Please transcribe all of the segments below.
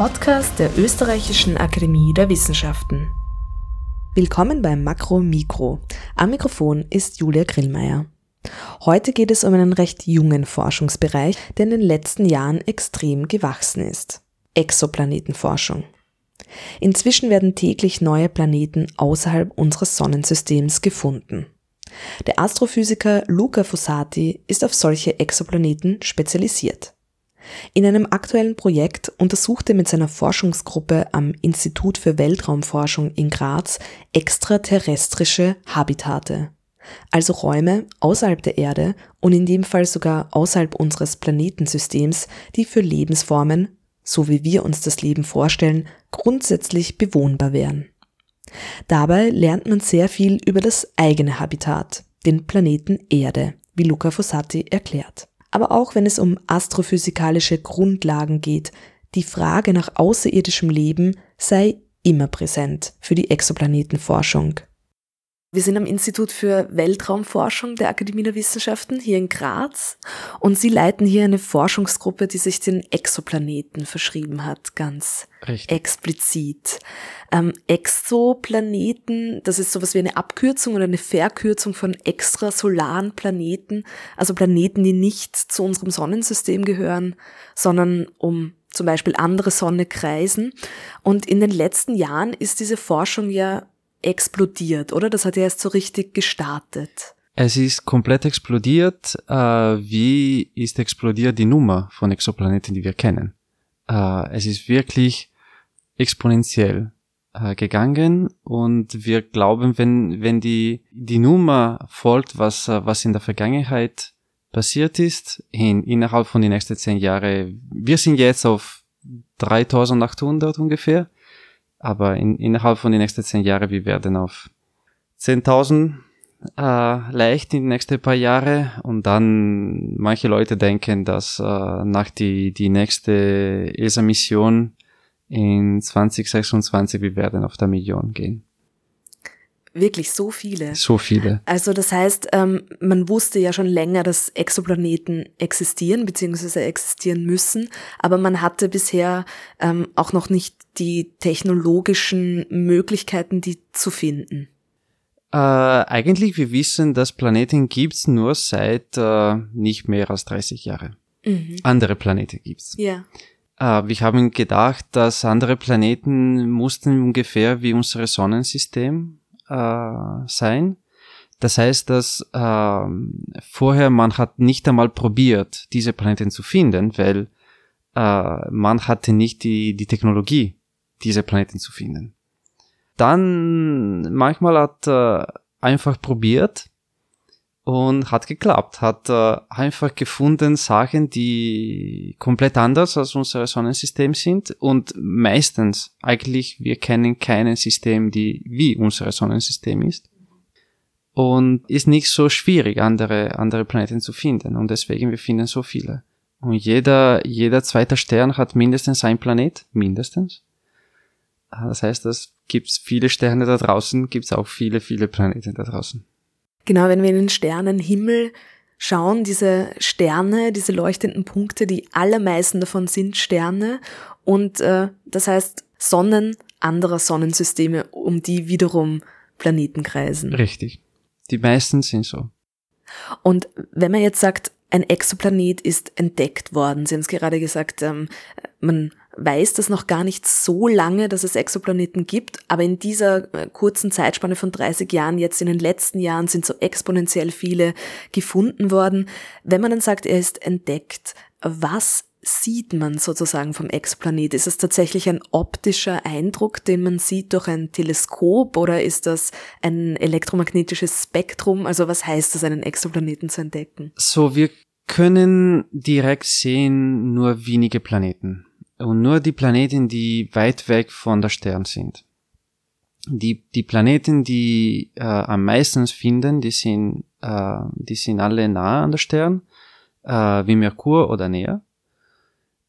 Podcast der Österreichischen Akademie der Wissenschaften. Willkommen beim Makro Mikro. Am Mikrofon ist Julia Grillmeier. Heute geht es um einen recht jungen Forschungsbereich, der in den letzten Jahren extrem gewachsen ist. Exoplanetenforschung. Inzwischen werden täglich neue Planeten außerhalb unseres Sonnensystems gefunden. Der Astrophysiker Luca Fossati ist auf solche Exoplaneten spezialisiert. In einem aktuellen Projekt untersucht er mit seiner Forschungsgruppe am Institut für Weltraumforschung in Graz extraterrestrische Habitate, also Räume außerhalb der Erde und in dem Fall sogar außerhalb unseres Planetensystems, die für Lebensformen, so wie wir uns das Leben vorstellen, grundsätzlich bewohnbar wären. Dabei lernt man sehr viel über das eigene Habitat, den Planeten Erde, wie Luca Fossati erklärt. Aber auch wenn es um astrophysikalische Grundlagen geht, die Frage nach außerirdischem Leben sei immer präsent für die Exoplanetenforschung. Wir sind am Institut für Weltraumforschung der Akademie der Wissenschaften hier in Graz und Sie leiten hier eine Forschungsgruppe, die sich den Exoplaneten verschrieben hat, ganz Richtig. explizit. Ähm, Exoplaneten, das ist sowas wie eine Abkürzung oder eine Verkürzung von extrasolaren Planeten, also Planeten, die nicht zu unserem Sonnensystem gehören, sondern um zum Beispiel andere Sonne kreisen. Und in den letzten Jahren ist diese Forschung ja explodiert, oder? Das hat ja erst so richtig gestartet. Es ist komplett explodiert. Äh, wie ist explodiert die Nummer von Exoplaneten, die wir kennen? Äh, es ist wirklich exponentiell äh, gegangen und wir glauben, wenn, wenn die, die Nummer folgt, was, was in der Vergangenheit passiert ist, in, innerhalb von den nächsten zehn Jahren, wir sind jetzt auf 3800 ungefähr, aber in, innerhalb von den nächsten zehn Jahren, wir werden auf 10.000 äh, leicht in den nächsten paar Jahre und dann manche Leute denken, dass äh, nach die, die nächste ESA-Mission in 2026 wir werden auf der Million gehen. Wirklich so viele. So viele. Also das heißt, ähm, man wusste ja schon länger, dass Exoplaneten existieren bzw. existieren müssen, aber man hatte bisher ähm, auch noch nicht die technologischen Möglichkeiten, die zu finden. Äh, eigentlich, wir wissen, dass Planeten gibt's nur seit äh, nicht mehr als 30 Jahren. Mhm. Andere Planeten gibt's. Ja. Äh, wir haben gedacht, dass andere Planeten mussten ungefähr wie unser Sonnensystem äh, sein. Das heißt, dass äh, vorher man hat nicht einmal probiert, diese Planeten zu finden, weil äh, man hatte nicht die, die Technologie, diese Planeten zu finden. Dann manchmal hat äh, einfach probiert und hat geklappt, hat äh, einfach gefunden Sachen, die komplett anders als unser Sonnensystem sind und meistens eigentlich wir kennen kein System, die wie unser Sonnensystem ist. Und ist nicht so schwierig andere andere Planeten zu finden. Und deswegen wir finden so viele. Und jeder jeder zweite Stern hat mindestens ein Planet. Mindestens. Ah, das heißt, es gibt viele Sterne da draußen, gibt es auch viele viele Planeten da draußen. Genau, wenn wir in den Sternenhimmel schauen, diese Sterne, diese leuchtenden Punkte, die allermeisten davon sind Sterne und äh, das heißt Sonnen anderer Sonnensysteme, um die wiederum Planeten kreisen. Richtig. Die meisten sind so. Und wenn man jetzt sagt, ein Exoplanet ist entdeckt worden, Sie haben es gerade gesagt, ähm, man weiß das noch gar nicht so lange, dass es Exoplaneten gibt, aber in dieser äh, kurzen Zeitspanne von 30 Jahren, jetzt in den letzten Jahren, sind so exponentiell viele gefunden worden. Wenn man dann sagt, er ist entdeckt, was sieht man sozusagen vom Exoplanet? Ist es tatsächlich ein optischer Eindruck, den man sieht durch ein Teleskop oder ist das ein elektromagnetisches Spektrum? Also was heißt es, einen Exoplaneten zu entdecken? So, wir können direkt sehen nur wenige Planeten und nur die Planeten, die weit weg von der Stern sind. Die, die Planeten, die äh, am meisten finden, die sind, äh, die sind alle nahe an der Stern, äh, wie Merkur oder näher.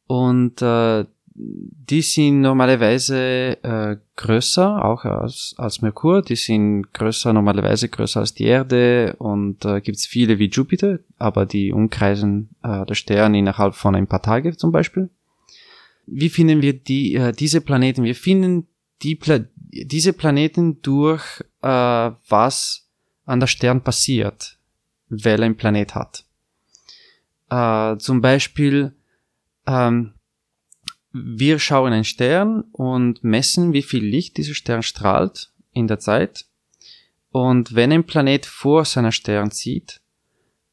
Und äh, die sind normalerweise äh, größer, auch als, als Merkur. Die sind größer, normalerweise größer als die Erde und äh, gibt es viele wie Jupiter, aber die umkreisen äh, der Stern innerhalb von ein paar Tagen zum Beispiel wie finden wir die, äh, diese Planeten? Wir finden die Pla diese Planeten durch, äh, was an der Stern passiert, weil ein Planet hat. Äh, zum Beispiel, ähm, wir schauen einen Stern und messen, wie viel Licht dieser Stern strahlt in der Zeit. Und wenn ein Planet vor seiner Stern zieht,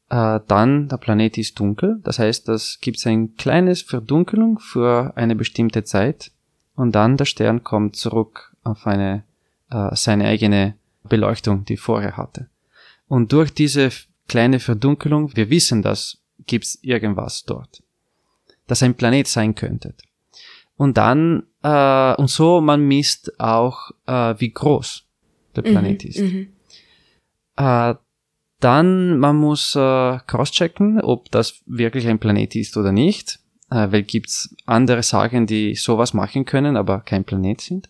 äh, dann der Planet ist dunkel. Das heißt, das gibt ein kleines Verdunkelung für eine bestimmte Zeit und dann der Stern kommt zurück auf eine äh, seine eigene Beleuchtung, die vorher hatte. Und durch diese kleine Verdunkelung, wir wissen, dass gibt's irgendwas dort, das ein Planet sein könnte. Und dann äh, und so man misst auch, äh, wie groß der mhm, Planet mhm, ist. Mhm. Äh, dann, man muss äh, crosschecken, ob das wirklich ein Planet ist oder nicht, äh, weil gibt's andere Sagen, die sowas machen können, aber kein Planet sind.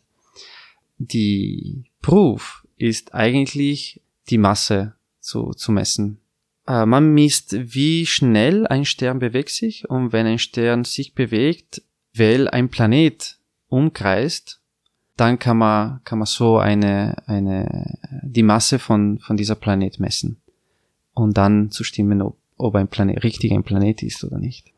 Die Proof ist eigentlich die Masse zu, zu messen. Äh, man misst, wie schnell ein Stern bewegt sich und wenn ein Stern sich bewegt, weil ein Planet umkreist, dann kann man, kann man so eine, eine, die Masse von, von dieser Planet messen und dann zu stimmen, ob, ob ein Planet richtig ein Planet ist oder nicht.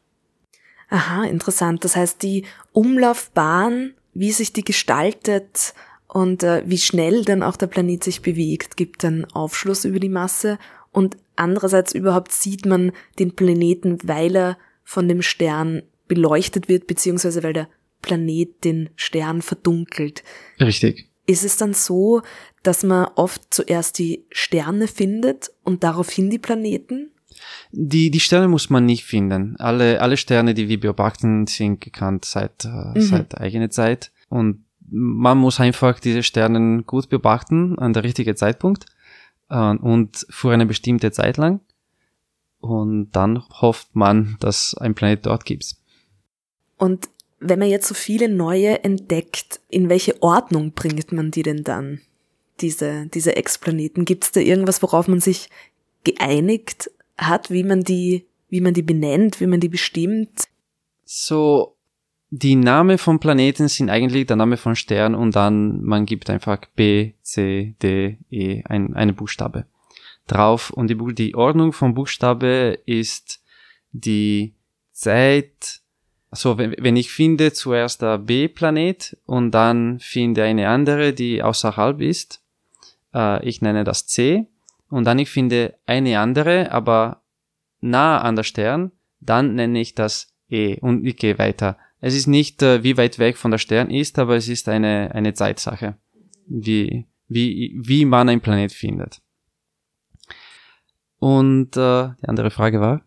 Aha, interessant. Das heißt, die Umlaufbahn, wie sich die gestaltet und äh, wie schnell dann auch der Planet sich bewegt, gibt dann Aufschluss über die Masse und andererseits überhaupt sieht man den Planeten, weil er von dem Stern beleuchtet wird, beziehungsweise weil der Planet den Stern verdunkelt. Richtig. Ist es dann so, dass man oft zuerst die Sterne findet und daraufhin die Planeten? Die, die Sterne muss man nicht finden. Alle, alle Sterne, die wir beobachten, sind gekannt seit, äh, mhm. seit eigener Zeit. Und man muss einfach diese Sterne gut beobachten an der richtigen Zeitpunkt äh, und für eine bestimmte Zeit lang. Und dann hofft man, dass ein Planet dort gibt. Und wenn man jetzt so viele neue entdeckt, in welche Ordnung bringt man die denn dann? diese, diese Exoplaneten? Gibt es da irgendwas, worauf man sich geeinigt hat, wie man die, wie man die benennt, wie man die bestimmt? So, die Name von Planeten sind eigentlich der Name von Stern und dann man gibt einfach B, C, D, E, ein, eine Buchstabe drauf und die, die Ordnung von Buchstabe ist die Zeit, also wenn, wenn ich finde zuerst der B-Planet und dann finde eine andere, die außerhalb ist, äh, ich nenne das C und dann ich finde eine andere, aber nah an der Stern, dann nenne ich das E und ich gehe weiter. Es ist nicht, äh, wie weit weg von der Stern ist, aber es ist eine, eine Zeitsache, wie, wie, wie man einen Planet findet. Und äh, die andere Frage war?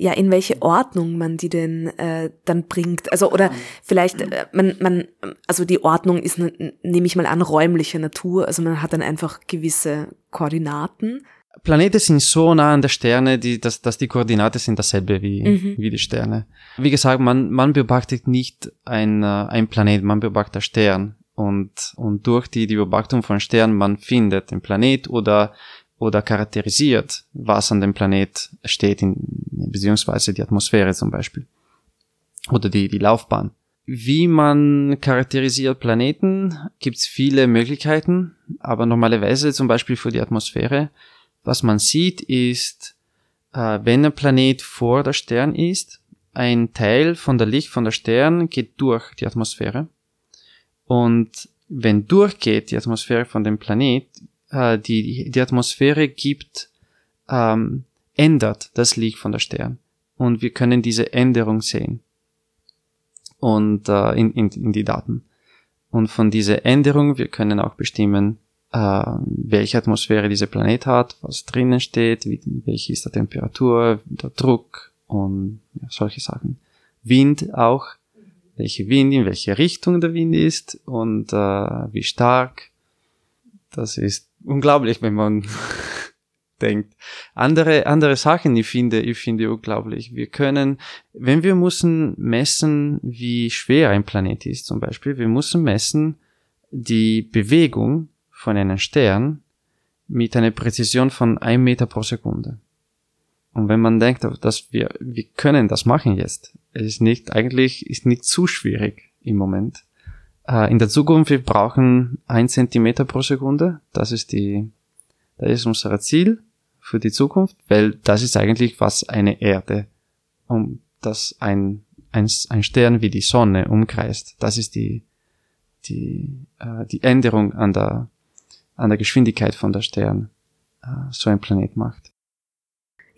Ja, in welche Ordnung man die denn äh, dann bringt. Also oder vielleicht äh, man man also die Ordnung ist nehme ich mal an räumlicher Natur, also man hat dann einfach gewisse Koordinaten. Planete sind so nah an der Sterne, die, dass, dass die Koordinate sind dasselbe wie, mhm. wie die Sterne. Wie gesagt, man, man beobachtet nicht ein, äh, ein Planet, man beobachtet einen Stern. Und, und durch die, die Beobachtung von Sternen, man findet den Planet oder oder charakterisiert, was an dem Planet steht, in, beziehungsweise die Atmosphäre zum Beispiel. Oder die, die Laufbahn. Wie man charakterisiert Planeten, gibt's viele Möglichkeiten, aber normalerweise zum Beispiel für die Atmosphäre, was man sieht, ist, äh, wenn ein Planet vor der Stern ist, ein Teil von der Licht von der Stern geht durch die Atmosphäre. Und wenn durchgeht die Atmosphäre von dem Planet, äh, die, die Atmosphäre gibt, ähm, ändert das Licht von der Stern. Und wir können diese Änderung sehen. Und äh, in, in, in die Daten. Und von dieser Änderung, wir können auch bestimmen, äh, welche Atmosphäre dieser Planet hat, was drinnen steht, wie, welche ist die Temperatur, der Druck und ja, solche Sachen. Wind auch, welche Wind, in welche Richtung der Wind ist und äh, wie stark. Das ist unglaublich, wenn man denkt. Andere, andere Sachen, ich finde, ich finde unglaublich. Wir können, wenn wir müssen messen, wie schwer ein Planet ist, zum Beispiel, wir müssen messen die Bewegung von einem Stern mit einer Präzision von einem Meter pro Sekunde. Und wenn man denkt, dass wir, wir können das machen jetzt, es ist nicht, eigentlich ist nicht zu schwierig im Moment. Äh, in der Zukunft, wir brauchen ein Zentimeter pro Sekunde. Das ist die, das ist unser Ziel für die Zukunft, weil das ist eigentlich was eine Erde, um das ein, ein, ein Stern wie die Sonne umkreist. Das ist die, die, äh, die Änderung an der, an der Geschwindigkeit von der Stern äh, so ein Planet macht.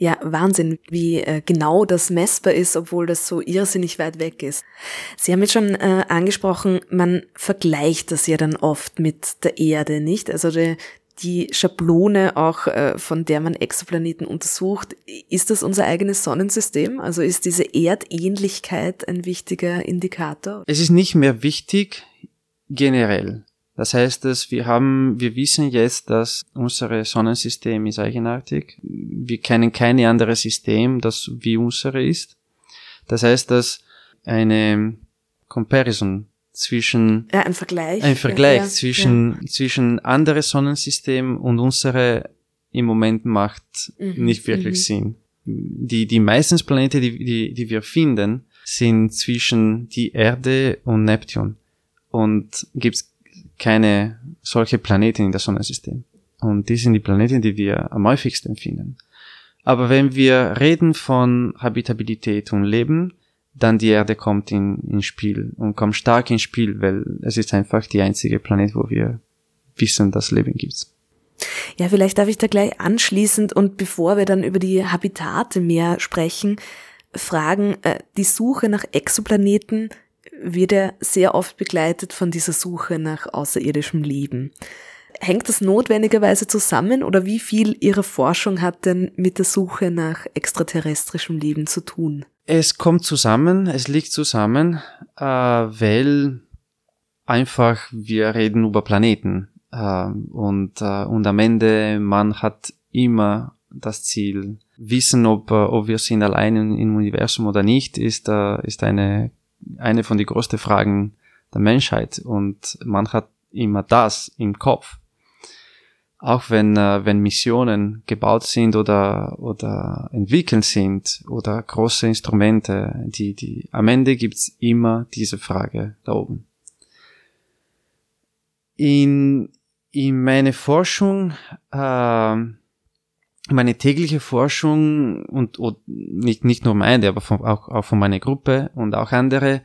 Ja, Wahnsinn, wie äh, genau das messbar ist, obwohl das so irrsinnig weit weg ist. Sie haben jetzt schon äh, angesprochen, man vergleicht das ja dann oft mit der Erde, nicht? Also die, die Schablone auch, äh, von der man Exoplaneten untersucht, ist das unser eigenes Sonnensystem? Also ist diese Erdähnlichkeit ein wichtiger Indikator? Es ist nicht mehr wichtig generell. Das heißt, dass wir haben, wir wissen jetzt, dass unser Sonnensystem ist eigenartig. Wir kennen keine andere System, das wie unsere ist. Das heißt, dass eine Comparison zwischen ja, ein Vergleich, ein Vergleich ja, zwischen ja. zwischen andere Sonnensystem und unsere im Moment macht mhm, nicht wirklich mhm. Sinn. Die die meistens Planete, die, die die wir finden, sind zwischen die Erde und Neptun und gibt's keine solche Planeten in das Sonnensystem. Und die sind die Planeten, die wir am häufigsten finden. Aber wenn wir reden von Habitabilität und Leben, dann die Erde kommt in, ins Spiel und kommt stark ins Spiel, weil es ist einfach die einzige Planet, wo wir wissen, dass Leben gibt. Ja, vielleicht darf ich da gleich anschließend und bevor wir dann über die Habitate mehr sprechen, fragen, äh, die Suche nach Exoplaneten wird er sehr oft begleitet von dieser Suche nach außerirdischem Leben. Hängt das notwendigerweise zusammen oder wie viel Ihrer Forschung hat denn mit der Suche nach extraterrestrischem Leben zu tun? Es kommt zusammen, es liegt zusammen, äh, weil einfach wir reden über Planeten äh, und, äh, und am Ende man hat immer das Ziel, wissen, ob, ob wir sind allein im Universum oder nicht, ist, äh, ist eine eine von den größten Fragen der Menschheit und man hat immer das im Kopf. Auch wenn, äh, wenn Missionen gebaut sind oder, oder entwickelt sind oder große Instrumente, die, die, am Ende gibt's immer diese Frage da oben. In, in meine Forschung, äh, meine tägliche Forschung und, und nicht, nicht nur meine, aber von, auch, auch von meiner Gruppe und auch andere,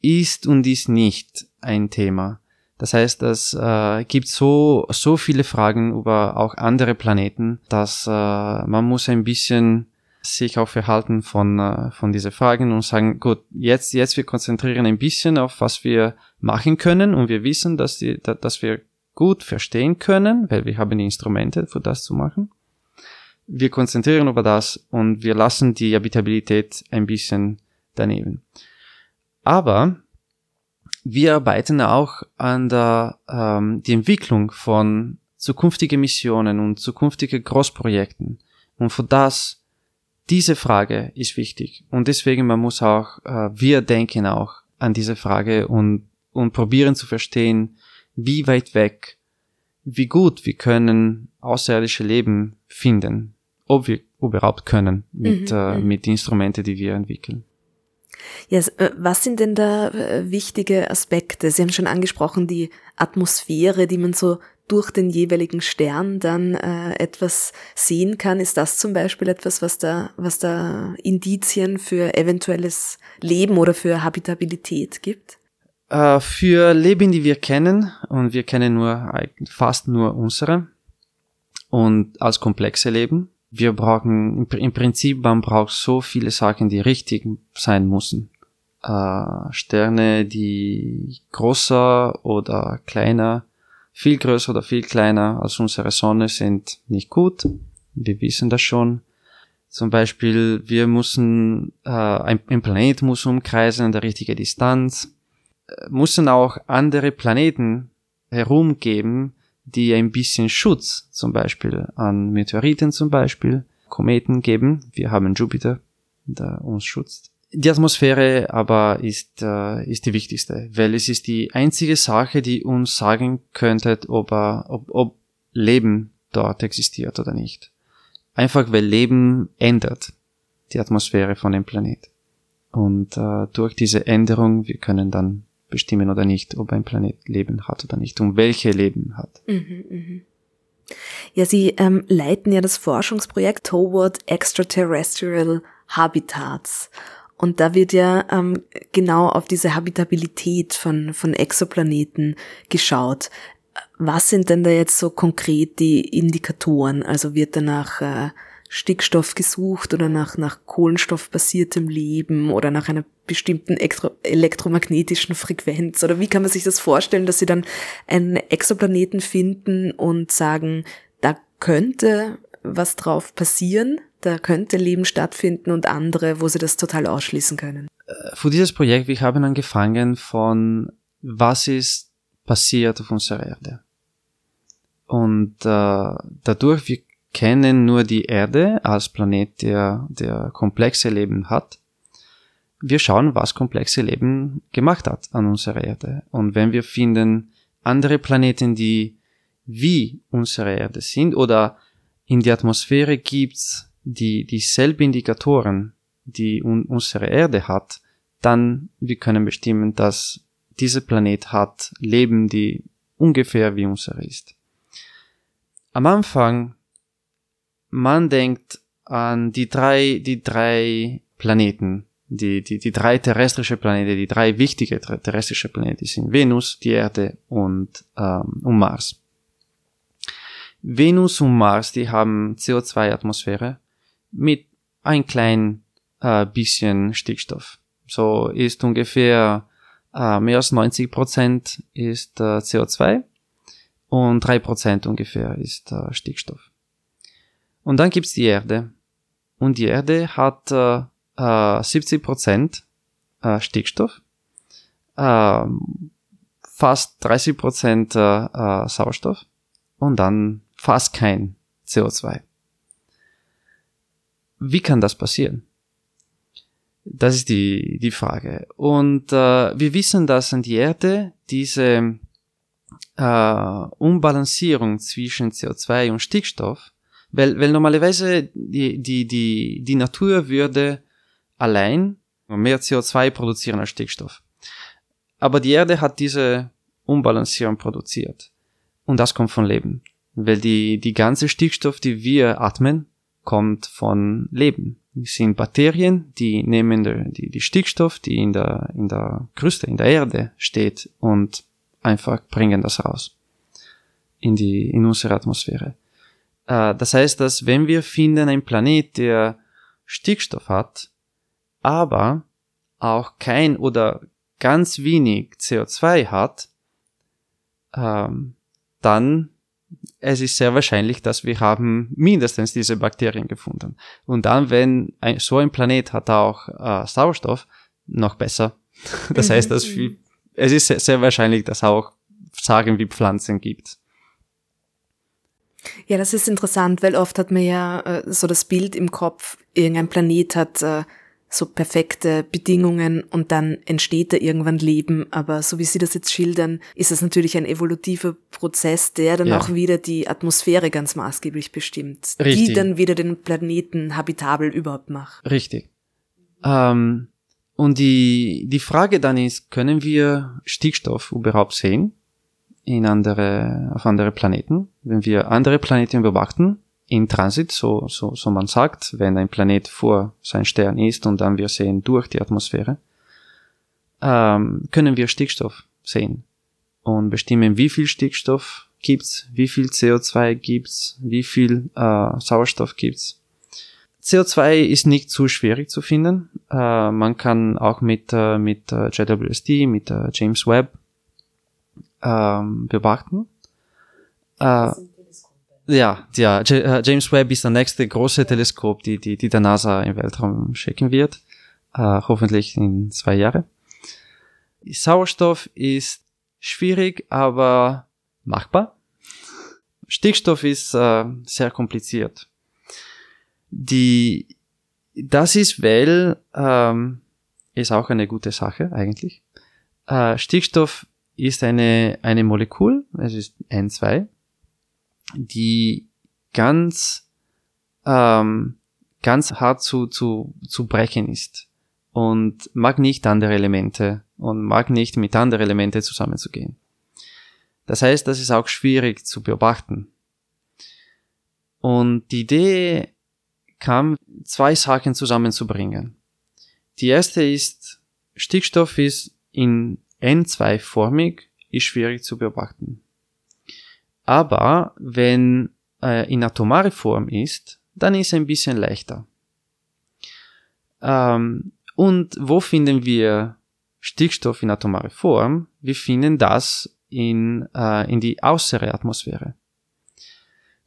ist und ist nicht ein Thema. Das heißt, es äh, gibt so, so viele Fragen über auch andere Planeten, dass äh, man muss ein bisschen sich auch verhalten von, äh, von diese Fragen und sagen, gut, jetzt, jetzt wir konzentrieren ein bisschen auf was wir machen können und wir wissen, dass, die, dass wir gut verstehen können, weil wir haben die Instrumente für das zu machen. Wir konzentrieren über das und wir lassen die Habitabilität ein bisschen daneben. Aber wir arbeiten auch an der ähm, die Entwicklung von zukünftigen Missionen und zukünftigen Großprojekten. Und für das, diese Frage ist wichtig. Und deswegen, man muss auch, äh, wir denken auch an diese Frage und, und probieren zu verstehen, wie weit weg, wie gut wir können außerirdische Leben finden, ob wir überhaupt können mit, mhm. äh, mhm. mit Instrumenten, die wir entwickeln. Ja, äh, was sind denn da äh, wichtige Aspekte? Sie haben schon angesprochen, die Atmosphäre, die man so durch den jeweiligen Stern dann äh, etwas sehen kann. Ist das zum Beispiel etwas, was da, was da Indizien für eventuelles Leben oder für Habitabilität gibt? Äh, für Leben, die wir kennen, und wir kennen nur fast nur unsere, und als komplexe Leben, wir brauchen, im Prinzip, man braucht so viele Sachen, die richtig sein müssen. Äh, Sterne, die größer oder kleiner, viel größer oder viel kleiner als unsere Sonne sind nicht gut. Wir wissen das schon. Zum Beispiel, wir müssen, äh, ein, ein Planet muss umkreisen an der richtigen Distanz müssen auch andere Planeten herumgeben, die ein bisschen Schutz zum Beispiel an Meteoriten zum Beispiel, Kometen geben. Wir haben Jupiter, der uns schützt. Die Atmosphäre aber ist, äh, ist die wichtigste, weil es ist die einzige Sache, die uns sagen könnte, ob, ob, ob Leben dort existiert oder nicht. einfach weil Leben ändert die Atmosphäre von dem Planet. Und äh, durch diese Änderung, wir können dann bestimmen oder nicht, ob ein Planet Leben hat oder nicht und welche Leben hat. Mhm, mh. Ja, Sie ähm, leiten ja das Forschungsprojekt Toward Extraterrestrial Habitats. Und da wird ja ähm, genau auf diese Habitabilität von, von Exoplaneten geschaut. Was sind denn da jetzt so konkret die Indikatoren? Also wird danach äh, Stickstoff gesucht oder nach, nach kohlenstoffbasiertem Leben oder nach einer bestimmten elektromagnetischen Frequenz? Oder wie kann man sich das vorstellen, dass sie dann einen Exoplaneten finden und sagen, da könnte was drauf passieren, da könnte Leben stattfinden und andere, wo sie das total ausschließen können? Äh, für dieses Projekt, wir haben angefangen von, was ist passiert auf unserer Erde? Und äh, dadurch, wir kennen nur die Erde als Planet, der, der komplexe Leben hat. Wir schauen, was komplexe Leben gemacht hat an unserer Erde. Und wenn wir finden andere Planeten, die wie unsere Erde sind oder in der Atmosphäre gibt's die dieselben Indikatoren, die un unsere Erde hat, dann wir können bestimmen, dass dieser Planet hat Leben, die ungefähr wie unsere ist. Am Anfang man denkt an die drei, die drei Planeten, die, die, die drei terrestrische Planeten, die drei wichtige terrestrische Planeten sind Venus, die Erde und, ähm, und Mars. Venus und Mars, die haben CO2-Atmosphäre mit ein klein äh, bisschen Stickstoff. So ist ungefähr äh, mehr als 90 Prozent ist äh, CO2 und drei Prozent ungefähr ist äh, Stickstoff. Und dann gibt's die Erde. Und die Erde hat äh, äh, 70 Prozent äh, Stickstoff, äh, fast 30 Prozent äh, äh, Sauerstoff und dann fast kein CO2. Wie kann das passieren? Das ist die, die Frage. Und äh, wir wissen, dass an die Erde diese äh, Unbalancierung zwischen CO2 und Stickstoff weil, weil normalerweise die, die, die, die Natur würde allein mehr CO2 produzieren als Stickstoff. Aber die Erde hat diese Unbalancierung produziert. Und das kommt von Leben. Weil die, die ganze Stickstoff, die wir atmen, kommt von Leben. Es sind Bakterien, die nehmen die, die Stickstoff, die in der, in der Kruste, in der Erde steht und einfach bringen das raus. In die, in unsere Atmosphäre. Äh, das heißt, dass wenn wir finden einen Planet, der Stickstoff hat, aber auch kein oder ganz wenig CO2 hat, ähm, dann es ist sehr wahrscheinlich, dass wir haben mindestens diese Bakterien gefunden. Und dann, wenn ein, so ein Planet hat auch äh, Sauerstoff, noch besser. Das heißt, dass wir, es ist sehr, sehr wahrscheinlich, dass auch Sagen wie Pflanzen gibt. Ja, das ist interessant, weil oft hat man ja äh, so das Bild im Kopf, irgendein Planet hat äh, so perfekte Bedingungen und dann entsteht da irgendwann Leben. Aber so wie Sie das jetzt schildern, ist es natürlich ein evolutiver Prozess, der dann ja. auch wieder die Atmosphäre ganz maßgeblich bestimmt, Richtig. die dann wieder den Planeten habitabel überhaupt macht. Richtig. Ähm, und die, die Frage dann ist, können wir Stickstoff überhaupt sehen? In andere, auf andere Planeten. Wenn wir andere Planeten beobachten, in Transit, so, so, so man sagt, wenn ein Planet vor sein Stern ist und dann wir sehen durch die Atmosphäre, ähm, können wir Stickstoff sehen und bestimmen, wie viel Stickstoff gibt's, wie viel CO2 gibt's, wie viel äh, Sauerstoff gibt's. CO2 ist nicht zu schwierig zu finden. Äh, man kann auch mit, äh, mit äh, JWST, mit äh, James Webb ähm, beobachten. Äh, ja, ja, äh, James Webb ist der nächste große Teleskop, die, die, die der NASA im Weltraum schicken wird. Äh, hoffentlich in zwei Jahren. Sauerstoff ist schwierig, aber machbar. Stickstoff ist äh, sehr kompliziert. Die, das ist, weil, ähm, ist auch eine gute Sache eigentlich. Äh, Stickstoff ist eine, eine Molekül, es ist N2, die ganz, ähm, ganz hart zu, zu, zu brechen ist und mag nicht andere Elemente und mag nicht mit anderen Elemente zusammenzugehen. Das heißt, das ist auch schwierig zu beobachten. Und die Idee kam, zwei Sachen zusammenzubringen. Die erste ist, Stickstoff ist in N2-formig, ist schwierig zu beobachten. Aber wenn äh, in atomare Form ist, dann ist es ein bisschen leichter. Ähm, und wo finden wir Stickstoff in atomare Form? Wir finden das in, äh, in die äußere Atmosphäre.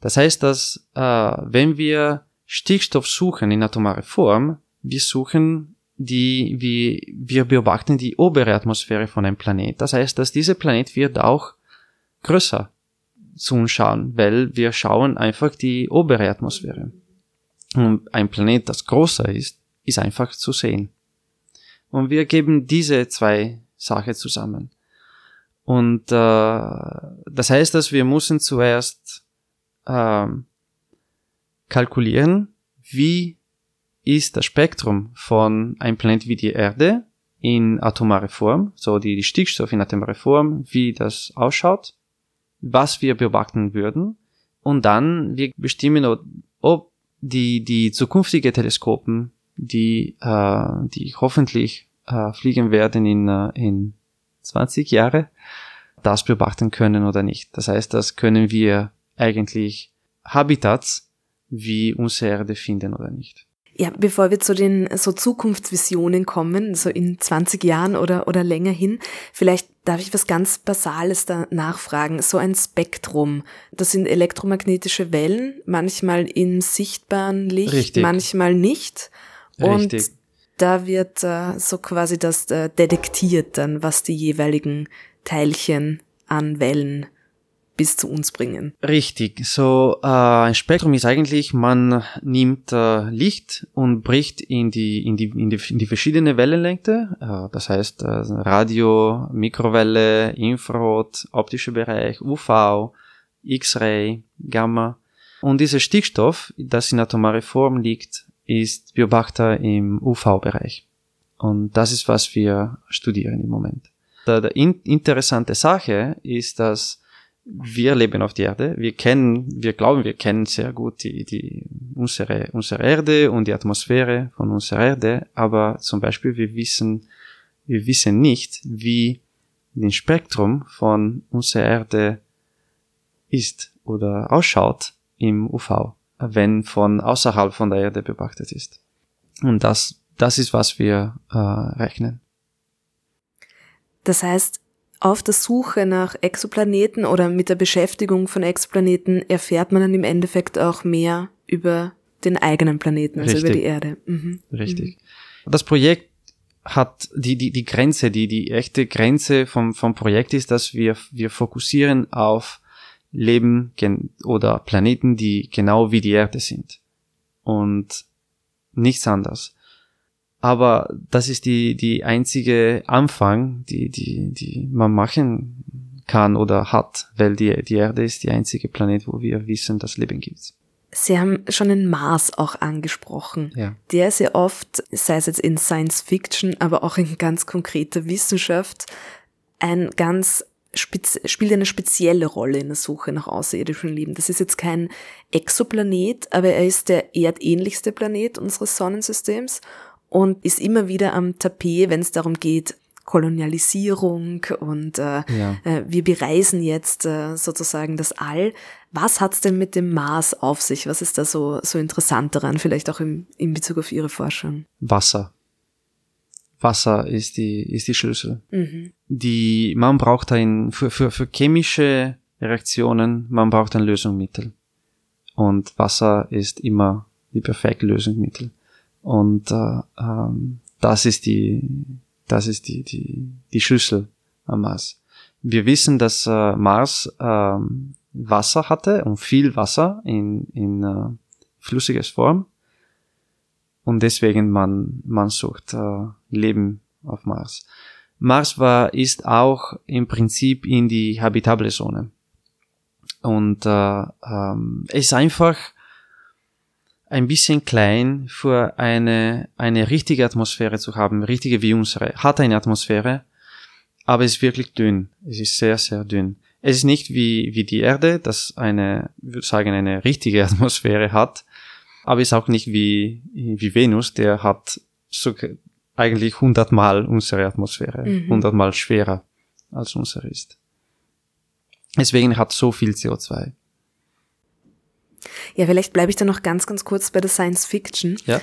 Das heißt, dass äh, wenn wir Stickstoff suchen in atomare Form, wir suchen die, wie, wir beobachten die obere Atmosphäre von einem Planet. Das heißt, dass dieser Planet wird auch größer zu uns schauen, weil wir schauen einfach die obere Atmosphäre. Und ein Planet, das größer ist, ist einfach zu sehen. Und wir geben diese zwei Sachen zusammen. Und äh, das heißt, dass wir müssen zuerst äh, kalkulieren, wie ist das Spektrum von einem Planet wie die Erde in atomare Form, so die, die Stickstoff in atomare Form, wie das ausschaut, was wir beobachten würden und dann wir bestimmen, ob die, die zukünftige Teleskopen, die, äh, die hoffentlich äh, fliegen werden in, äh, in 20 Jahre, das beobachten können oder nicht. Das heißt, das können wir eigentlich Habitats wie unsere Erde finden oder nicht. Ja, bevor wir zu den so Zukunftsvisionen kommen, so in 20 Jahren oder, oder länger hin, vielleicht darf ich was ganz Basales da nachfragen. So ein Spektrum, das sind elektromagnetische Wellen, manchmal im sichtbaren Licht, Richtig. manchmal nicht. Und Richtig. da wird äh, so quasi das äh, detektiert dann, was die jeweiligen Teilchen an Wellen bis zu uns bringen. Richtig. So äh, ein Spektrum ist eigentlich, man nimmt äh, Licht und bricht in die in die in die, in die verschiedene Wellenlänge. Äh, das heißt äh, Radio, Mikrowelle, Infrarot, optischer Bereich, UV, X-Ray, Gamma. Und dieser Stickstoff, das in atomare Form liegt, ist Beobachter im UV-Bereich. Und das ist, was wir studieren im Moment. Die, die in interessante Sache ist, dass wir leben auf der Erde, wir kennen, wir glauben, wir kennen sehr gut die, die, unsere, unsere Erde und die Atmosphäre von unserer Erde, aber zum Beispiel wir wissen, wir wissen nicht, wie das Spektrum von unserer Erde ist oder ausschaut im UV, wenn von außerhalb von der Erde beobachtet ist. Und das, das ist, was wir äh, rechnen. Das heißt, auf der Suche nach Exoplaneten oder mit der Beschäftigung von Exoplaneten erfährt man dann im Endeffekt auch mehr über den eigenen Planeten, also Richtig. über die Erde. Mhm. Richtig. Mhm. Das Projekt hat die, die, die Grenze, die, die echte Grenze vom, vom Projekt ist, dass wir, wir fokussieren auf Leben oder Planeten, die genau wie die Erde sind. Und nichts anderes. Aber das ist die, die einzige Anfang, die, die, die man machen kann oder hat, weil die, die Erde ist die einzige Planet, wo wir wissen, dass Leben gibt. Sie haben schon den Mars auch angesprochen. Ja. Der ist ja oft, sei es jetzt in Science Fiction, aber auch in ganz konkreter Wissenschaft, ein ganz spielt eine spezielle Rolle in der Suche nach außerirdischem Leben. Das ist jetzt kein Exoplanet, aber er ist der erdähnlichste Planet unseres Sonnensystems und ist immer wieder am Tapet, wenn es darum geht, Kolonialisierung und äh, ja. äh, wir bereisen jetzt äh, sozusagen das All. Was hat's denn mit dem Mars auf sich? Was ist da so, so interessant daran, vielleicht auch im, in Bezug auf Ihre Forschung? Wasser. Wasser ist die, ist die Schlüssel. Mhm. Die, man braucht ein, für, für, für chemische Reaktionen, man braucht ein Lösungsmittel. Und Wasser ist immer die perfekte Lösungsmittel. Und äh, ähm, das ist die, das ist die, die, die Schlüssel am Mars. Wir wissen, dass äh, Mars äh, Wasser hatte und viel Wasser in, in äh, flüssiges Form. Und deswegen man, man sucht äh, Leben auf Mars. Mars war, ist auch im Prinzip in die habitable Zone. Und äh, ähm, ist einfach ein bisschen klein für eine, eine richtige Atmosphäre zu haben, richtige wie unsere, hat eine Atmosphäre, aber es ist wirklich dünn. Es ist sehr, sehr dünn. Es ist nicht wie, wie die Erde, das eine, würde sagen, eine richtige Atmosphäre hat, aber es ist auch nicht wie, wie Venus, der hat so eigentlich hundertmal unsere Atmosphäre, mhm. hundertmal mhm. schwerer als unsere ist. Deswegen hat so viel CO2. Ja, vielleicht bleibe ich da noch ganz, ganz kurz bei der Science Fiction. Ja.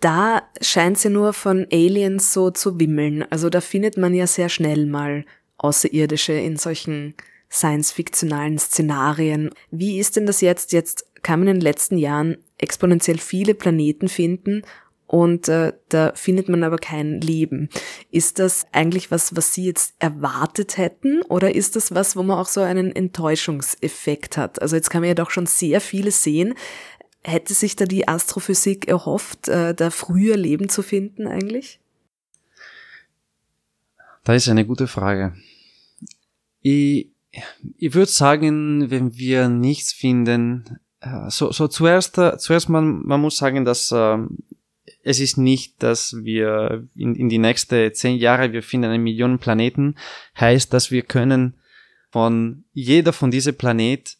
Da scheint es ja nur von Aliens so zu wimmeln. Also da findet man ja sehr schnell mal Außerirdische in solchen science-fiktionalen Szenarien. Wie ist denn das jetzt? Jetzt kann man in den letzten Jahren exponentiell viele Planeten finden und äh, da findet man aber kein Leben. Ist das eigentlich was, was Sie jetzt erwartet hätten oder ist das was, wo man auch so einen Enttäuschungseffekt hat? Also jetzt kann man ja doch schon sehr viele sehen. Hätte sich da die Astrophysik erhofft, äh, da früher Leben zu finden eigentlich? Da ist eine gute Frage. Ich, ich würde sagen, wenn wir nichts finden, äh, so, so zuerst, äh, zuerst man, man muss sagen, dass ähm, es ist nicht, dass wir in, in die nächsten zehn Jahre, wir finden eine Million Planeten, heißt, dass wir können von jeder von diesen Planet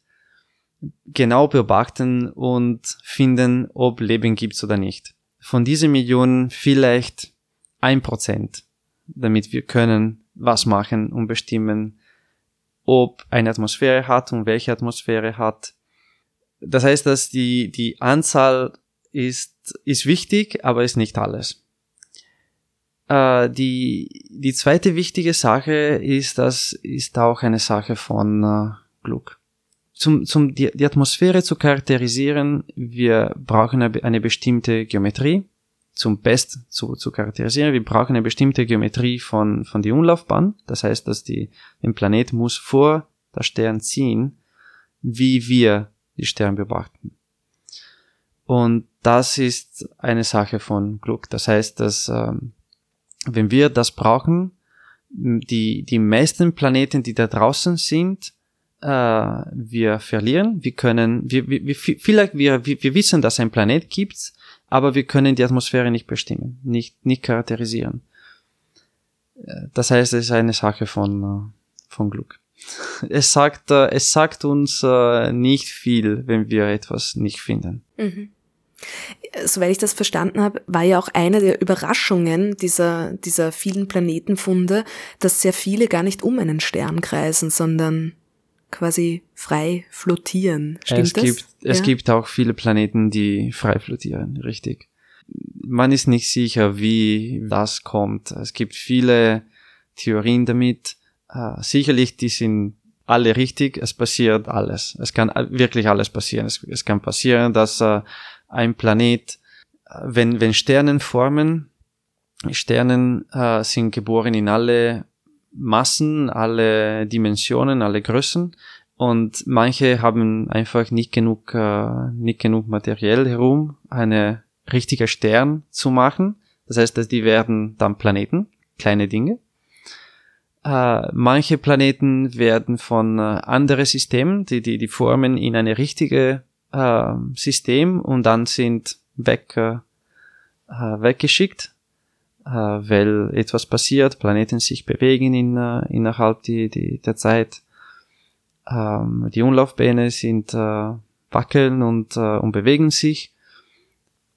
genau beobachten und finden, ob Leben gibt oder nicht. Von diesen Millionen vielleicht ein Prozent, damit wir können was machen und bestimmen, ob eine Atmosphäre hat und welche Atmosphäre hat. Das heißt, dass die, die Anzahl ist, ist wichtig, aber ist nicht alles. Äh, die, die zweite wichtige Sache ist, das ist auch eine Sache von äh, Glück. Zum, zum die, die Atmosphäre zu charakterisieren, wir brauchen eine, eine bestimmte Geometrie. Zum Best zu, zu charakterisieren, wir brauchen eine bestimmte Geometrie von, von die Umlaufbahn. Das heißt, dass die, den Planet muss vor der Stern ziehen, wie wir die Sterne beobachten. Und das ist eine Sache von Glück. Das heißt, dass ähm, wenn wir das brauchen, die, die meisten Planeten, die da draußen sind, äh, wir verlieren. Wir können, wir, wir, vielleicht wir, wir, wissen, dass ein Planet gibt, aber wir können die Atmosphäre nicht bestimmen, nicht, nicht charakterisieren. Äh, das heißt, es ist eine Sache von, äh, von Glück. Es sagt, äh, es sagt uns nicht viel, wenn wir etwas nicht finden. Mhm. Soweit ich das verstanden habe, war ja auch eine der Überraschungen dieser, dieser vielen Planetenfunde, dass sehr viele gar nicht um einen Stern kreisen, sondern quasi frei flottieren. Stimmt es das? Gibt, es ja. gibt auch viele Planeten, die frei flottieren, richtig. Man ist nicht sicher, wie das kommt. Es gibt viele Theorien damit. Uh, sicherlich, die sind alle richtig. Es passiert alles. Es kann wirklich alles passieren. Es, es kann passieren, dass uh, ein Planet, wenn, wenn Sternen formen, Sternen äh, sind geboren in alle Massen, alle Dimensionen, alle Größen und manche haben einfach nicht genug, äh, nicht genug materiell herum, eine richtige Stern zu machen. Das heißt, dass die werden dann Planeten, kleine Dinge. Äh, manche Planeten werden von äh, anderen Systemen, die, die, die formen in eine richtige äh, System und dann sind weg, äh, äh, weggeschickt, äh, weil etwas passiert, Planeten sich bewegen in, äh, innerhalb die, die, der Zeit. Ähm, die Umlaufbahnen sind äh, wackeln und, äh, und bewegen sich.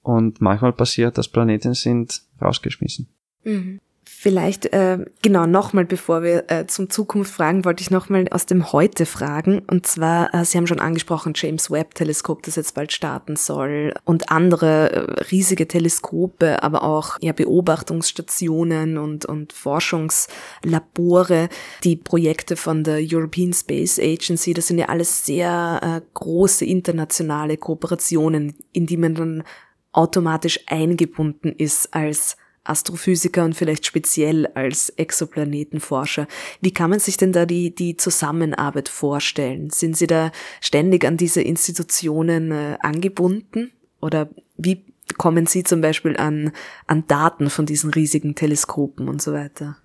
Und manchmal passiert, dass Planeten sind rausgeschmissen. Mhm. Vielleicht, äh, genau, nochmal, bevor wir äh, zum Zukunft fragen, wollte ich nochmal aus dem Heute fragen. Und zwar, äh, Sie haben schon angesprochen, James Webb-Teleskop, das jetzt bald starten soll und andere äh, riesige Teleskope, aber auch ja, Beobachtungsstationen und, und Forschungslabore. Die Projekte von der European Space Agency, das sind ja alles sehr äh, große internationale Kooperationen, in die man dann automatisch eingebunden ist als Astrophysiker und vielleicht speziell als Exoplanetenforscher. Wie kann man sich denn da die, die Zusammenarbeit vorstellen? Sind Sie da ständig an diese Institutionen äh, angebunden? Oder wie kommen Sie zum Beispiel an, an Daten von diesen riesigen Teleskopen und so weiter?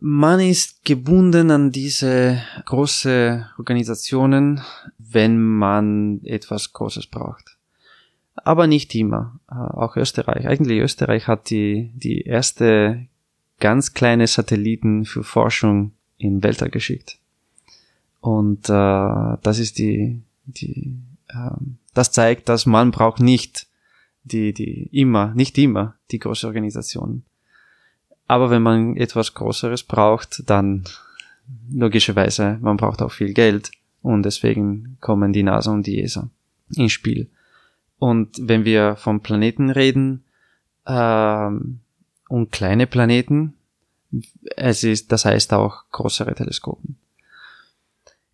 Man ist gebunden an diese große Organisationen, wenn man etwas Großes braucht. Aber nicht immer. Äh, auch Österreich. Eigentlich Österreich hat die, die erste ganz kleine Satelliten für Forschung in Weltall geschickt. Und äh, das ist die, die äh, das zeigt, dass man braucht nicht die, die immer, nicht immer die große Organisation. Aber wenn man etwas Größeres braucht, dann logischerweise, man braucht auch viel Geld und deswegen kommen die NASA und die ESA ins Spiel. Und wenn wir vom Planeten reden ähm, und kleine Planeten, es ist, das heißt auch größere Teleskopen.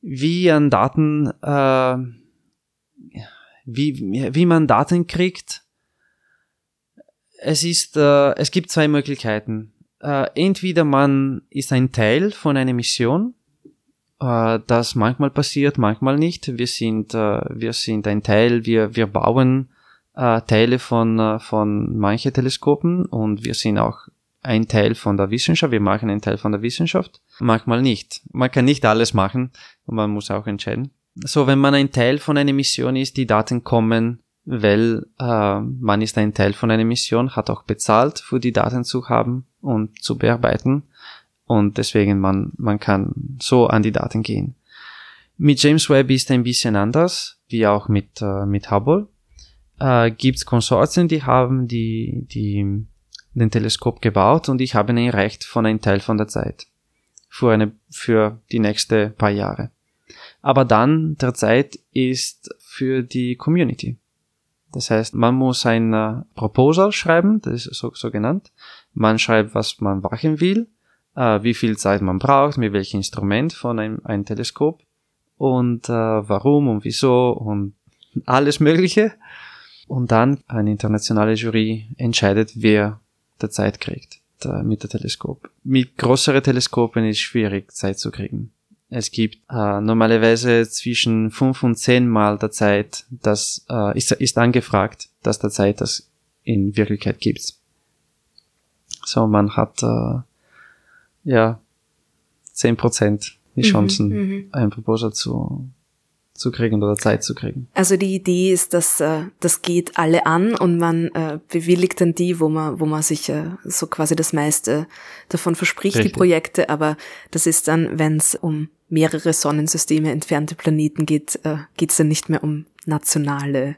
Wie an Daten, äh, wie, wie man Daten kriegt, es ist, äh, es gibt zwei Möglichkeiten. Äh, entweder man ist ein Teil von einer Mission, äh, das manchmal passiert, manchmal nicht. Wir sind, äh, wir sind ein Teil, wir, wir bauen äh, Teile von, äh, von manchen Teleskopen und wir sind auch ein Teil von der Wissenschaft, wir machen einen Teil von der Wissenschaft, manchmal nicht. Man kann nicht alles machen und man muss auch entscheiden. So, wenn man ein Teil von einer Mission ist, die Daten kommen weil äh, man ist ein Teil von einer Mission, hat auch bezahlt, für die Daten zu haben und zu bearbeiten und deswegen man, man kann so an die Daten gehen. Mit James Webb ist ein bisschen anders, wie auch mit, äh, mit Hubble. Äh, gibt's Konsortien, die haben die, die, den Teleskop gebaut und ich habe ein Recht von einem Teil von der Zeit. Für eine, für die nächste paar Jahre. Aber dann der Zeit ist für die Community. Das heißt, man muss ein äh, Proposal schreiben, das ist so, so genannt. Man schreibt, was man machen will, äh, wie viel Zeit man braucht, mit welchem Instrument von einem, einem Teleskop und äh, warum und wieso und alles Mögliche. Und dann eine internationale Jury entscheidet, wer der Zeit kriegt der, mit der Teleskop. Mit größeren Teleskopen ist schwierig, Zeit zu kriegen. Es gibt äh, normalerweise zwischen fünf und zehn Mal der Zeit, das äh, ist, ist angefragt, dass der Zeit das in Wirklichkeit gibt. So, man hat äh, ja zehn Prozent die mhm, Chancen, mhm, ein Proposal zu, zu kriegen oder Zeit zu kriegen. Also die Idee ist, dass äh, das geht alle an und man äh, bewilligt dann die, wo man, wo man sich äh, so quasi das meiste davon verspricht, Richtig. die Projekte, aber das ist dann, wenn es um mehrere Sonnensysteme entfernte Planeten geht, äh, geht es dann nicht mehr um nationale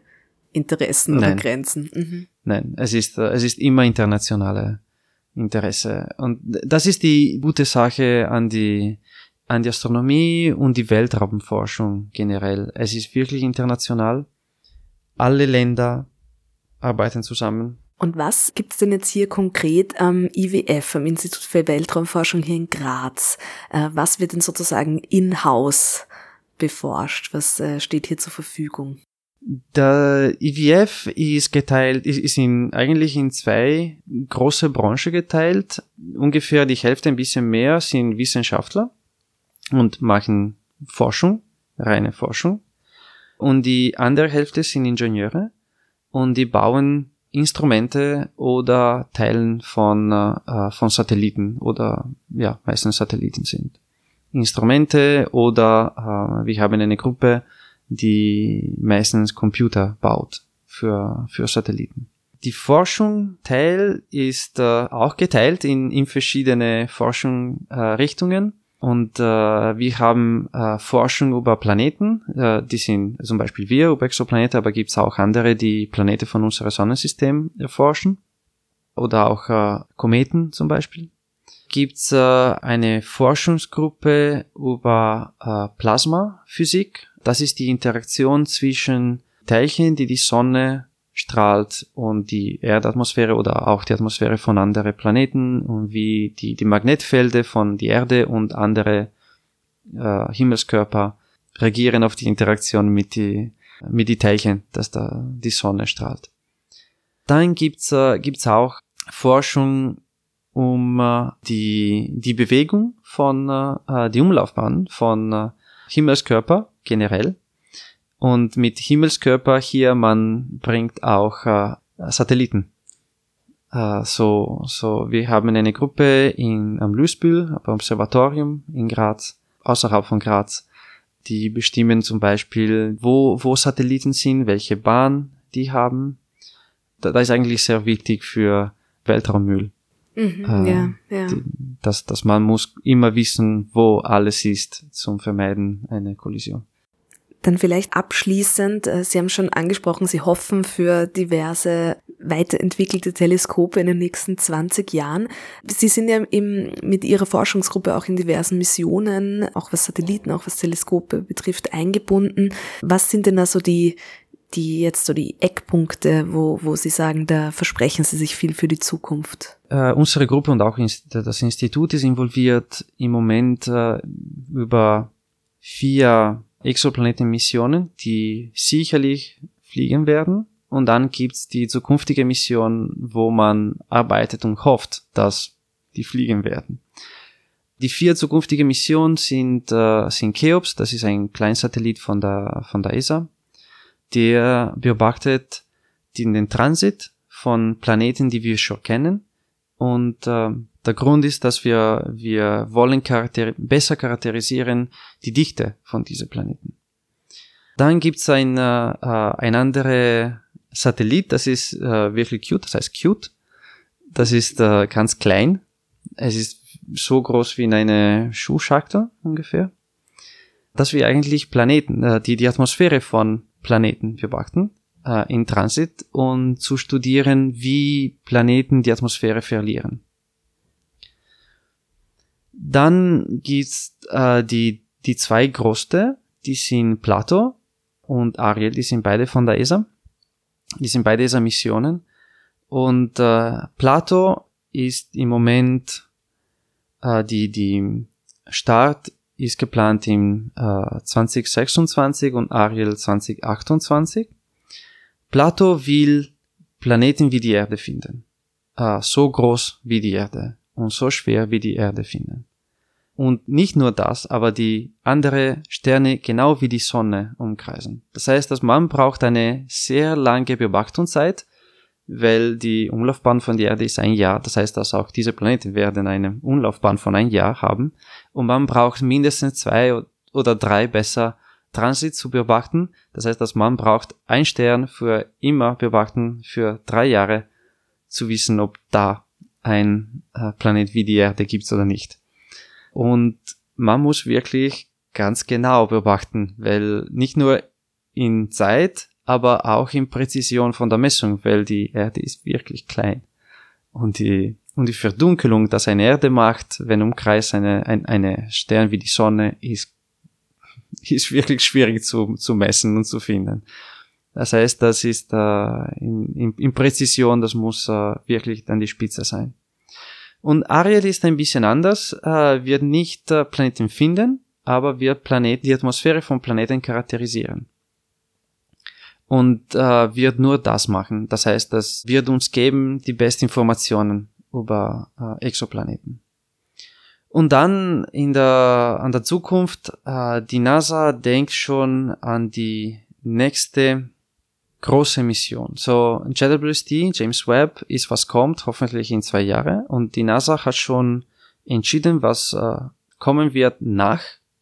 Interessen Nein. oder Grenzen. Mhm. Nein, es ist, äh, es ist immer internationale Interesse. Und das ist die gute Sache an die, an die Astronomie und die Weltraumforschung generell. Es ist wirklich international. Alle Länder arbeiten zusammen. Und was gibt's denn jetzt hier konkret am IWF, am Institut für Weltraumforschung hier in Graz? Äh, was wird denn sozusagen in-house beforscht? Was äh, steht hier zur Verfügung? Der IWF ist geteilt, ist in, eigentlich in zwei große Branchen geteilt. Ungefähr die Hälfte, ein bisschen mehr, sind Wissenschaftler und machen Forschung, reine Forschung. Und die andere Hälfte sind Ingenieure und die bauen Instrumente oder Teilen von, äh, von Satelliten oder ja, meistens Satelliten sind. Instrumente oder äh, wir haben eine Gruppe, die meistens Computer baut für, für Satelliten. Die Forschung Teil ist äh, auch geteilt in, in verschiedene Forschungsrichtungen. Äh, und äh, wir haben äh, Forschung über Planeten, äh, die sind zum Beispiel wir über Exoplanete, aber gibt es auch andere, die Planete von unserem Sonnensystem erforschen. Oder auch äh, Kometen zum Beispiel. Gibt es äh, eine Forschungsgruppe über äh, Plasmaphysik. Das ist die Interaktion zwischen Teilchen, die die Sonne strahlt und die Erdatmosphäre oder auch die Atmosphäre von anderen Planeten und wie die, die Magnetfelder von die Erde und andere äh, Himmelskörper reagieren auf die Interaktion mit die, mit die Teilchen, dass da die Sonne strahlt. Dann gibt's, äh, gibt's auch Forschung um äh, die, die Bewegung von, äh, die Umlaufbahn von äh, Himmelskörper generell und mit Himmelskörper hier, man bringt auch äh, Satelliten. Äh, so, so, wir haben eine Gruppe in, am Lüsbühl, am Observatorium in Graz, außerhalb von Graz, die bestimmen zum Beispiel, wo, wo Satelliten sind, welche Bahn die haben, da, da ist eigentlich sehr wichtig für Weltraummüll. Mhm, äh, ja, ja. Dass, dass man muss immer wissen, wo alles ist, zum Vermeiden einer Kollision. Dann vielleicht abschließend, äh, Sie haben schon angesprochen, Sie hoffen für diverse weiterentwickelte Teleskope in den nächsten 20 Jahren. Sie sind ja im, mit Ihrer Forschungsgruppe auch in diversen Missionen, auch was Satelliten, auch was Teleskope betrifft, eingebunden. Was sind denn da so die, die jetzt so die Eckpunkte, wo, wo Sie sagen, da versprechen Sie sich viel für die Zukunft? Äh, unsere Gruppe und auch das Institut ist involviert im Moment äh, über vier Exoplanetenmissionen, die sicherlich fliegen werden. Und dann gibt's die zukünftige Mission, wo man arbeitet und hofft, dass die fliegen werden. Die vier zukünftige Missionen sind, äh, sind Cheops, das ist ein Kleinsatellit von der, von der ESA der beobachtet den Transit von Planeten, die wir schon kennen. Und äh, der Grund ist, dass wir, wir wollen charakter besser charakterisieren die Dichte von diesen Planeten. Dann gibt's ein, äh, ein anderer Satellit, das ist äh, wirklich cute, das heißt cute. Das ist äh, ganz klein. Es ist so groß wie in eine Schuhschachtel ungefähr. Dass wir eigentlich Planeten, äh, die die Atmosphäre von Planeten beobachten äh, in Transit und zu studieren, wie Planeten die Atmosphäre verlieren. Dann gibt's äh, die, die zwei größte, die sind Plato und Ariel, die sind beide von der ESA. Die sind beide ESA-Missionen. Und äh, Plato ist im Moment äh, die, die Start ist geplant im äh, 2026 und Ariel 2028. Plato will Planeten wie die Erde finden. Äh, so groß wie die Erde und so schwer wie die Erde finden. Und nicht nur das, aber die andere Sterne genau wie die Sonne umkreisen. Das heißt, dass man braucht eine sehr lange Beobachtungszeit, weil die Umlaufbahn von der Erde ist ein Jahr. Das heißt, dass auch diese Planeten werden eine Umlaufbahn von ein Jahr haben. Und man braucht mindestens zwei oder drei besser Transit zu beobachten. Das heißt, dass man braucht ein Stern für immer beobachten für drei Jahre zu wissen, ob da ein äh, Planet wie die Erde gibt oder nicht. Und man muss wirklich ganz genau beobachten, weil nicht nur in Zeit, aber auch in Präzision von der Messung, weil die Erde ist wirklich klein. Und die, und die Verdunkelung, dass eine Erde macht, wenn umkreist eine, ein, eine Stern wie die Sonne, ist, ist wirklich schwierig zu, zu messen und zu finden. Das heißt, das ist äh, in, in, in Präzision, das muss äh, wirklich dann die Spitze sein. Und Ariel ist ein bisschen anders, äh, wird nicht äh, Planeten finden, aber wird Planet, die Atmosphäre von Planeten charakterisieren und äh, wird nur das machen. Das heißt, das wird uns geben die besten Informationen über äh, Exoplaneten. Und dann in der, an der Zukunft, äh, die NASA denkt schon an die nächste große Mission. So, JWST, James Webb, ist was kommt, hoffentlich in zwei Jahren. Und die NASA hat schon entschieden, was äh, kommen wird nach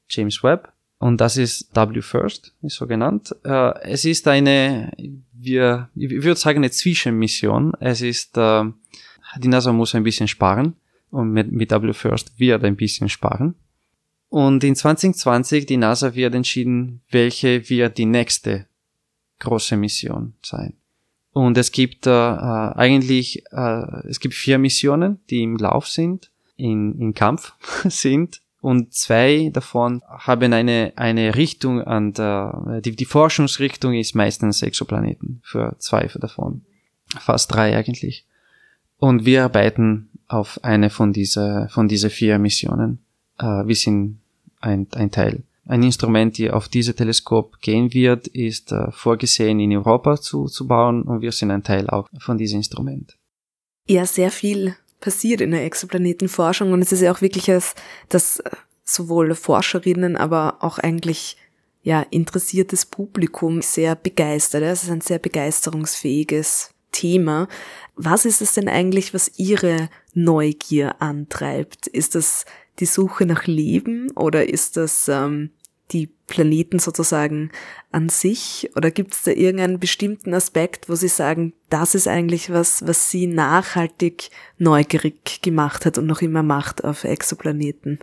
James Webb und das ist W First, ist so genannt. Äh, es ist eine, wir, ich würde sagen, eine Zwischenmission. Es ist, äh, die NASA muss ein bisschen sparen und mit, mit W First wird ein bisschen sparen. Und in 2020 die NASA wird entschieden, welche wird die nächste große Mission sein. Und es gibt äh, äh eigentlich, äh, es gibt vier Missionen, die im Lauf sind, in, in Kampf sind und zwei davon haben eine, eine Richtung an der, die, die Forschungsrichtung ist meistens Exoplaneten für zwei davon. Fast drei eigentlich. Und wir arbeiten auf eine von dieser, von dieser vier Missionen. Äh, wir sind ein, ein Teil. Ein Instrument, die auf diese Teleskop gehen wird, ist äh, vorgesehen in Europa zu, zu bauen und wir sind ein Teil auch von diesem Instrument. Ja, sehr viel passiert in der Exoplanetenforschung und es ist ja auch wirklich, dass, dass sowohl Forscherinnen, aber auch eigentlich ja interessiertes Publikum sehr begeistert. Es ist ein sehr begeisterungsfähiges Thema. Was ist es denn eigentlich, was Ihre Neugier antreibt? Ist das die Suche nach Leben oder ist das ähm, die Planeten sozusagen an sich? Oder gibt es da irgendeinen bestimmten Aspekt, wo Sie sagen, das ist eigentlich was, was Sie nachhaltig neugierig gemacht hat und noch immer macht auf Exoplaneten?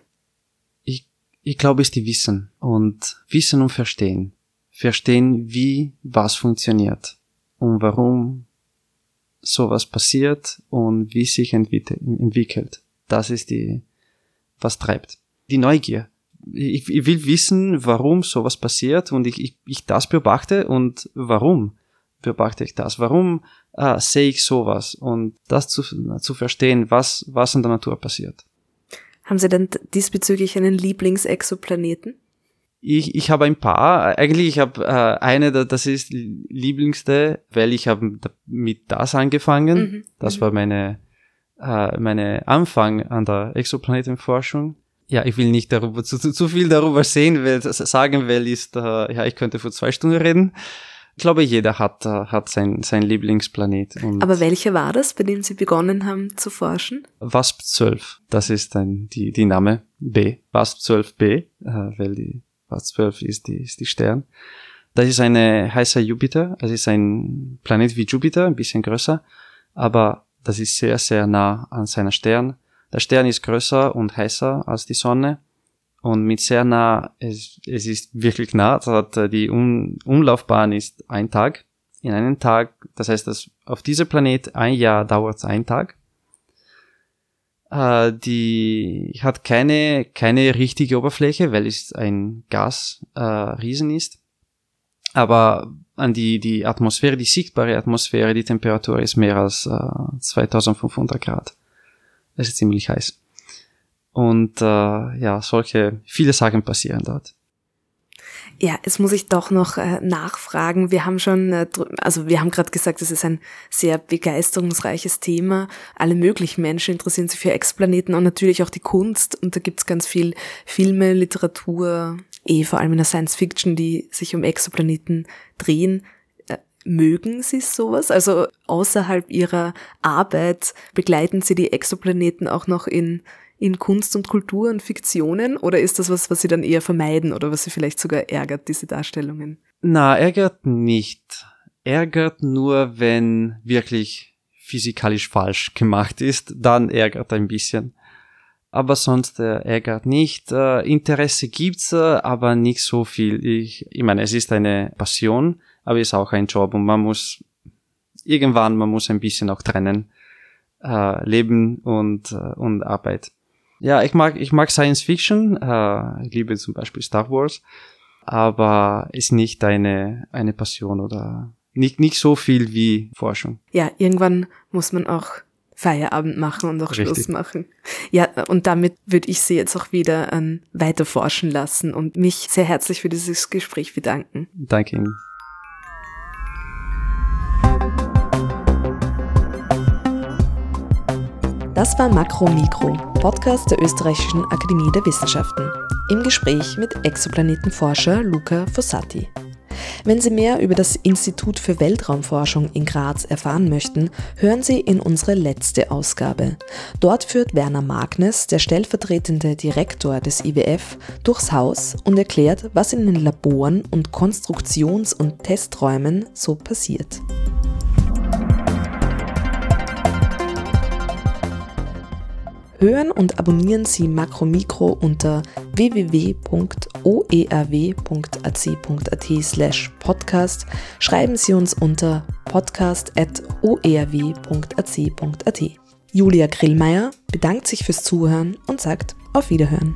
Ich, ich glaube, es ist die Wissen und Wissen und Verstehen. Verstehen, wie was funktioniert und warum sowas passiert und wie sich entwickelt. Das ist die, was treibt. Die Neugier ich, ich will wissen, warum sowas passiert und ich, ich, ich das beobachte und warum beobachte ich das? Warum äh, sehe ich sowas? Und das zu, zu verstehen, was, was in der Natur passiert. Haben Sie denn diesbezüglich einen Lieblingsexoplaneten? Ich, ich habe ein paar. Eigentlich ich habe äh, eine, das ist Lieblingste, weil ich habe mit das angefangen. Mhm. Das mhm. war meine äh, meine Anfang an der Exoplanetenforschung ja, ich will nicht darüber zu, zu, zu viel darüber sehen, weil sagen will, ist, äh, ja, ich könnte vor zwei Stunden reden. Ich glaube, jeder hat, äh, hat sein, sein Lieblingsplanet. Und Aber welcher war das, bei dem Sie begonnen haben zu forschen? WASP 12. Das ist dann die, die Name B. WASP 12b, äh, weil die WASP 12 ist die, ist die Stern. Das ist eine heißer Jupiter. Es ist ein Planet wie Jupiter, ein bisschen größer. Aber das ist sehr, sehr nah an seiner Stern der Stern ist größer und heißer als die Sonne und mit sehr nah, es, es ist wirklich nah, hat, die um Umlaufbahn ist ein Tag. In einem Tag, das heißt, dass auf diesem Planet ein Jahr dauert ein Tag. Äh, die hat keine, keine richtige Oberfläche, weil es ein Gasriesen äh, ist. Aber an die, die Atmosphäre, die sichtbare Atmosphäre, die Temperatur ist mehr als äh, 2500 Grad. Es ist ziemlich heiß. Und äh, ja, solche, viele Sachen passieren dort. Ja, jetzt muss ich doch noch äh, nachfragen. Wir haben schon, äh, also wir haben gerade gesagt, es ist ein sehr begeisterungsreiches Thema. Alle möglichen Menschen interessieren sich für Exoplaneten und natürlich auch die Kunst. Und da gibt's ganz viel Filme, Literatur, eh vor allem in der Science Fiction, die sich um Exoplaneten drehen. Mögen Sie sowas? Also außerhalb Ihrer Arbeit begleiten Sie die Exoplaneten auch noch in, in Kunst und Kultur und Fiktionen? Oder ist das was, was Sie dann eher vermeiden oder was Sie vielleicht sogar ärgert, diese Darstellungen? Na, ärgert nicht. Ärgert nur, wenn wirklich physikalisch falsch gemacht ist, dann ärgert ein bisschen. Aber sonst äh, ärgert nicht. Äh, Interesse gibt's, äh, aber nicht so viel. Ich, ich meine, es ist eine Passion aber ist auch ein Job und man muss irgendwann, man muss ein bisschen auch trennen, äh, Leben und, äh, und Arbeit. Ja, ich mag, ich mag Science Fiction, äh, ich liebe zum Beispiel Star Wars, aber ist nicht eine, eine Passion oder nicht, nicht so viel wie Forschung. Ja, irgendwann muss man auch Feierabend machen und auch Richtig. Schluss machen. Ja, und damit würde ich Sie jetzt auch wieder an weiter forschen lassen und mich sehr herzlich für dieses Gespräch bedanken. Danke Ihnen. Das war Makro Mikro, Podcast der Österreichischen Akademie der Wissenschaften. Im Gespräch mit Exoplanetenforscher Luca Fossati. Wenn Sie mehr über das Institut für Weltraumforschung in Graz erfahren möchten, hören Sie in unsere letzte Ausgabe. Dort führt Werner Magnes, der stellvertretende Direktor des IWF, durchs Haus und erklärt, was in den Laboren und Konstruktions- und Testräumen so passiert. Hören und abonnieren Sie Makromikro unter www.oerw.ac.at slash podcast. Schreiben Sie uns unter podcast.oerw.ac.at. Julia Grillmeier bedankt sich fürs Zuhören und sagt auf Wiederhören.